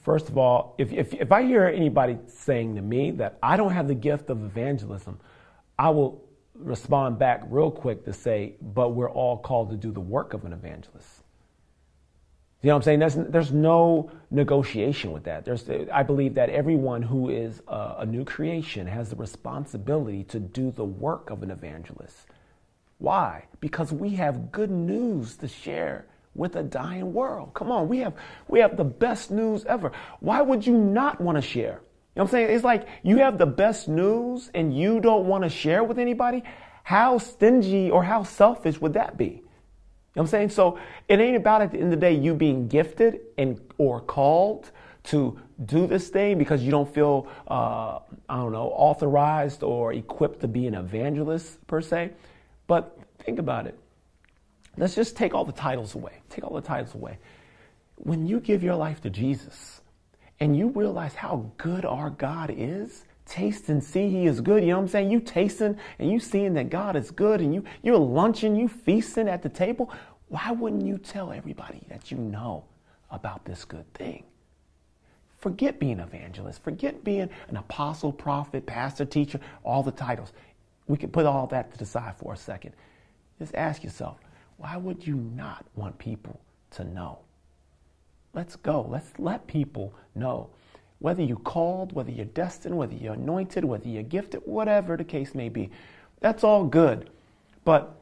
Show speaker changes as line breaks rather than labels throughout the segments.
First of all, if, if, if I hear anybody saying to me that I don't have the gift of evangelism, I will respond back real quick to say, but we're all called to do the work of an evangelist. You know what I'm saying? There's, there's no negotiation with that. There's, I believe that everyone who is a, a new creation has the responsibility to do the work of an evangelist. Why? Because we have good news to share with a dying world. Come on, we have we have the best news ever. Why would you not want to share? You know what I'm saying? It's like you have the best news and you don't want to share with anybody. How stingy or how selfish would that be? You know what I'm saying? So it ain't about at the end of the day you being gifted and or called to do this thing because you don't feel uh, I don't know authorized or equipped to be an evangelist per se. But think about it. Let's just take all the titles away. Take all the titles away. When you give your life to Jesus and you realize how good our God is, taste and see he is good. You know what I'm saying? You tasting and you seeing that God is good and you you're lunching, you feasting at the table. Why wouldn't you tell everybody that you know about this good thing? Forget being an evangelist. Forget being an apostle, prophet, pastor, teacher, all the titles. We can put all that to the side for a second. Just ask yourself, why would you not want people to know? Let's go. Let's let people know. Whether you're called, whether you're destined, whether you're anointed, whether you're gifted, whatever the case may be. That's all good. But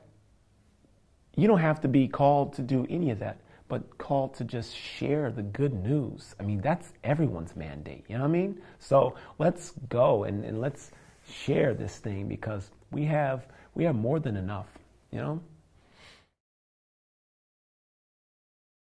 you don't have to be called to do any of that, but called to just share the good news. I mean, that's everyone's mandate. You know what I mean? So let's go and, and let's share this thing because we have we have more than enough, you know?